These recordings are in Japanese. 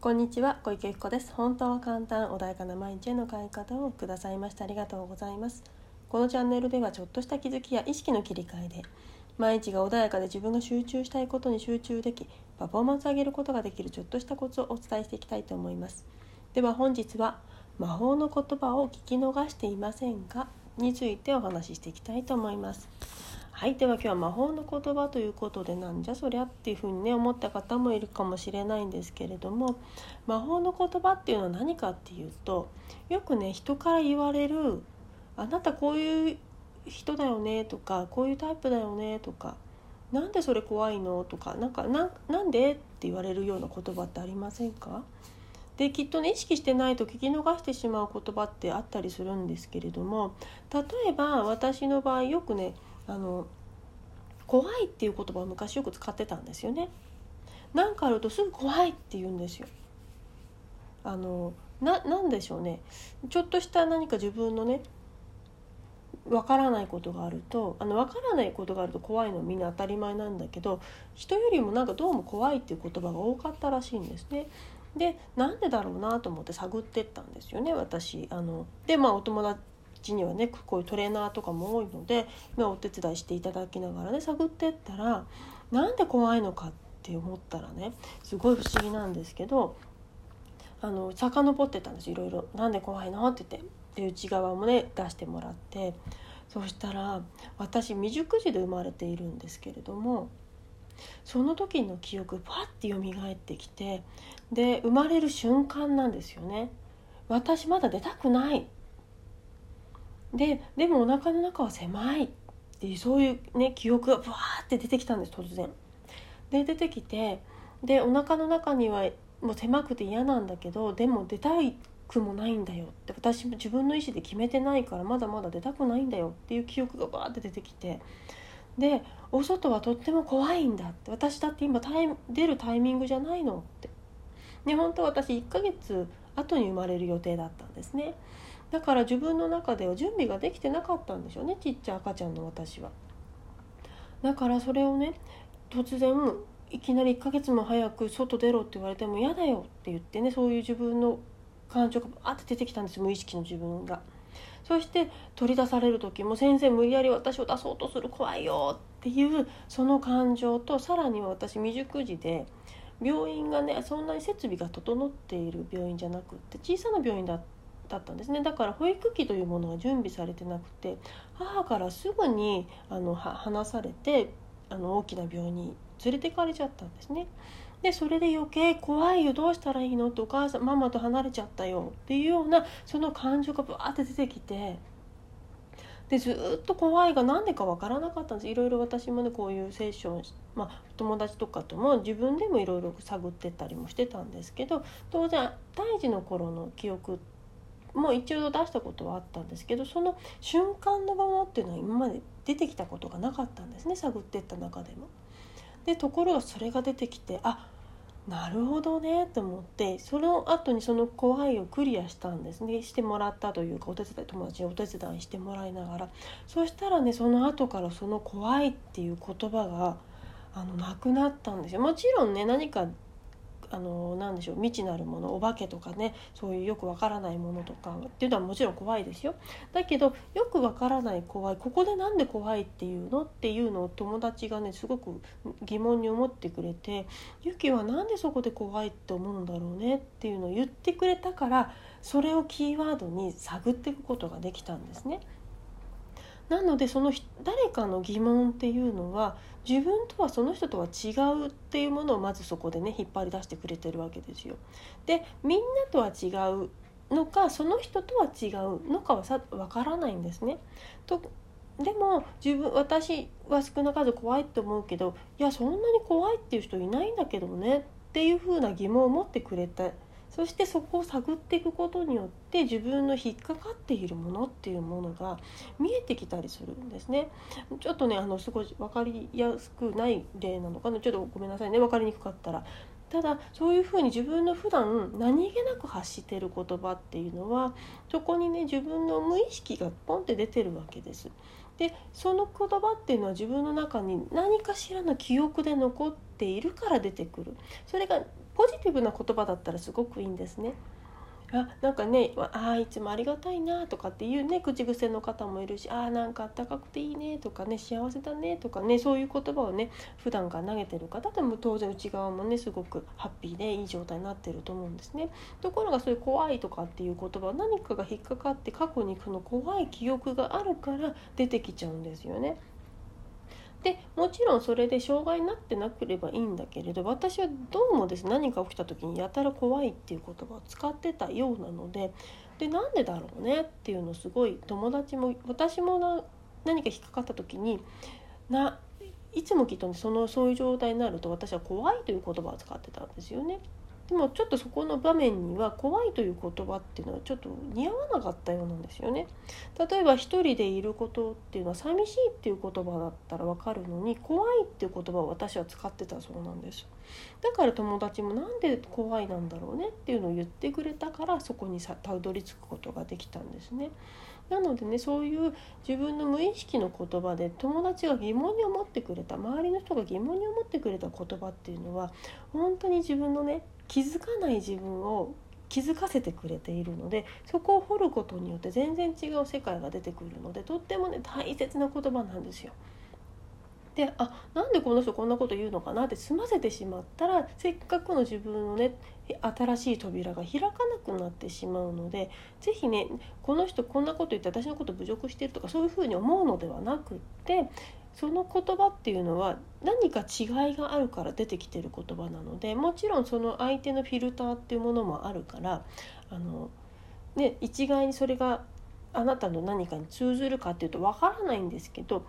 こんにちは小池由子です。本当は簡単穏やかな毎日への変え方をくださいましてありがとうございます。このチャンネルではちょっとした気づきや意識の切り替えで毎日が穏やかで自分が集中したいことに集中できパフォーマンスを上げることができるちょっとしたコツをお伝えしていきたいと思います。では本日は魔法の言葉を聞き逃していませんか？についてお話ししていきたいと思います。はいでは今日は魔法の言葉ということでなんじゃそりゃっていうふうにね思った方もいるかもしれないんですけれども魔法の言葉っていうのは何かっていうとよくね人から言われる「あなたこういう人だよね」とか「こういうタイプだよね」とか「なんでそれ怖いの?」とか「なんかななんで?」って言われるような言葉ってありませんか？できっとね意識してないと聞き逃してしまう言葉ってあったりするんですけれども例えば私の場合よくねあの怖いっていう言葉を昔よく使ってたんですよね。なんかあるとすぐ怖いって言うんですよ。あのななんでしょうねちょっとした何か自分のねわからないことがあるとあの分からないことがあると怖いのはみんな当たり前なんだけど人よりもなんかどうも怖いっていう言葉が多かったらしいんですね。でなんでだろうなと思って探ってったんですよね私。あのでまあお友達ちにはねこういうトレーナーとかも多いので、まあ、お手伝いしていただきながらね探ってったらなんで怖いのかって思ったらねすごい不思議なんですけどあの遡ってたんですいろいろ「なんで怖いの?」って言ってで内側もね出してもらってそしたら私未熟児で生まれているんですけれどもその時の記憶パッて蘇ってきてで生まれる瞬間なんですよね。私まだ出たくないででもお腹の中は狭い。っていうそういうね記憶がブワーって出てきたんです突然。で出てきてでお腹の中にはもう狭くて嫌なんだけどでも出たくもないんだよって私も自分の意思で決めてないからまだまだ出たくないんだよっていう記憶がバーって出てきてでお外はとっても怖いんだって私だって今タイ出るタイミングじゃないのって。で本当私1ヶ月後に生まれる予定だったんですね。だから自分の中では準備ができてなかったんでしょうねちっちゃい赤ちゃんの私は。だからそれをね突然いきなり1ヶ月も早く外出ろって言われても嫌だよって言ってねそういう自分の感情があって出てきたんです無意識の自分が。そして取り出される時も先生無理やり私を出そうとする怖いよっていうその感情とさらには私未熟児で病院がねそんなに設備が整っている病院じゃなくって小さな病院だっただったんですね。だから保育器というものが準備されてなくて母からすぐにあの話されてあの大きな病院に連れてかれちゃったんですね。でそれで余計怖いよどうしたらいいの？ってお母さんママと離れちゃったよ。っていうようなその感情がバーって出てきてでずっと怖いが何でか分からなかったんです。いろいろ私もねこういうセッション、まあ、友達とかとも自分でもいろいろ探ってたりもしてたんですけど当然胎児の頃の記憶ってもう一度出したことはあったんですけどその瞬間のものっていうのは今まで出てきたことがなかったんですね探ってった中でも。でところがそれが出てきてあなるほどねと思ってその後にその怖いをクリアしたんですね。してもらったというかお手伝い友達にお手伝いしてもらいながら。そしたらねその後からその怖いっていう言葉があのなくなったんですよ。もちろんね何かあの何でしょう未知なるものお化けとかねそういうよくわからないものとかっていうのはもちろん怖いですよだけどよくわからない怖いここで何で怖いっていうのっていうのを友達がねすごく疑問に思ってくれて「ゆきは何でそこで怖いって思うんだろうね」っていうのを言ってくれたからそれをキーワードに探っていくことができたんですね。なのでその誰かの疑問っていうのは自分とはその人とは違うっていうものをまずそこでね引っ張り出してくれてるわけですよ。でみんなとは違うのかその人とは違うのかはさ分からないんですね。とでも自分私は少なからず怖いって思うけどいやそんなに怖いっていう人いないんだけどねっていうふうな疑問を持ってくれたそしてそこを探っていくことによって自分の引っかかっているものっていうものが見えてきたりするんですね。ちょっとねあのすごい分かりやすくない例なのかなちょっとごめんなさいね分かりにくかったら。ただそういうふうに自分の普段何気なく発してる言葉っていうのはそこにね自分の無意識がポンって出てるわけです。でその言葉っていうのは自分の中に何かしらの記憶で残っているから出てくるそれがポジティブな言葉だったらすごくいいんですね。あなんかね「あいつもありがたいな」とかっていうね口癖の方もいるし「あなんかあったかくていいね」とかね「幸せだね」とかねそういう言葉をね普段から投げてる方でも当然内側もねすごくハッピーでいい状態になってると思うんですね。ところがそういう怖いとかっていう言葉は何かが引っかかって過去にその怖い記憶があるから出てきちゃうんですよね。でもちろんそれで障害になってなければいいんだけれど私はどうもです何か起きた時にやたら怖いっていう言葉を使ってたようなのででなんでだろうねっていうのすごい友達も私もな何か引っかかった時にないつもきっと、ね、そのそういう状態になると私は怖いという言葉を使ってたんですよね。でもちょっとそこの場面には怖いという言葉っていうのはちょっと似合わなかったようなんですよね。例えば一人でいることっていうのは寂しいっていう言葉だったらわかるのに怖いっていう言葉を私は使ってたそうなんです。だから友達もなんで怖いなんだろうねっていうのを言ってくれたからそこにたどり着くことができたんですね。なのでねそういう自分の無意識の言葉で友達が疑問に思ってくれた周りの人が疑問に思ってくれた言葉っていうのは本当に自分のね気づかない自分を気づかせてくれているのでそこを掘ることによって全然違う世界が出てくるのでとってもね大切な言葉なんですよ。であなんでこの人こんなこと言うのかなって済ませてしまったらせっかくの自分のね新しい扉が開かなくなってしまうので是非ねこの人こんなこと言って私のこと侮辱してるとかそういうふうに思うのではなくってその言葉っていうのは何か違いがあるから出てきてる言葉なのでもちろんその相手のフィルターっていうものもあるからあの、ね、一概にそれがあなたの何かに通ずるかっていうとわからないんですけど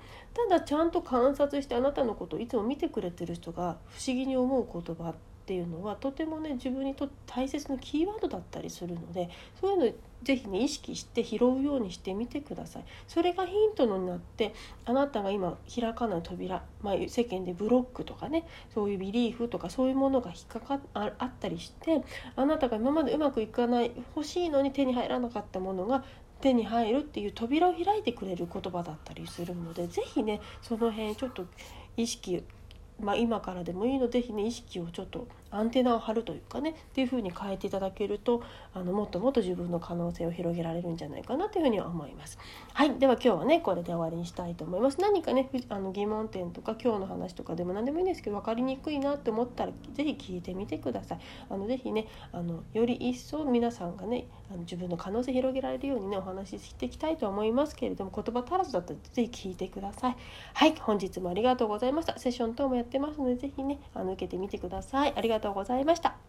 ただちゃんと観察してあなたのことをいつも見てくれてる人が不思議に思う言葉っていうのはとてもね自分にとって大切なキーワードだったりするのでそういうのぜひね意識して拾うようにしてみてください。それがヒントになってあなたが今開かない扉、まあ、世間でブロックとかねそういうビリーフとかそういうものが引っかかあったりしてあなたが今までうまくいかない欲しいのに手に入らなかったものが手に入るっていう扉を開いてくれる言葉だったりするので是非ねその辺ちょっと意識まあ、今からでもいいのでぜひね意識をちょっとアンテナを張るというかねっていう風に変えていただけるとあのもっともっと自分の可能性を広げられるんじゃないかなというふうには思います。はいでは今日はねこれで終わりにしたいと思います。何かねあの疑問点とか今日の話とかでも何でもいいんですけど分かりにくいなって思ったら是非聞いてみてください。あのぜひねあのより一層皆さんがねあの自分の可能性広げられるようにねお話ししていきたいと思いますけれども言葉足らずだったら是非聞いてください。はい本日もありがとうございました。セッション等もやってますので是非ねあの受けてみてください。ありががとうございました。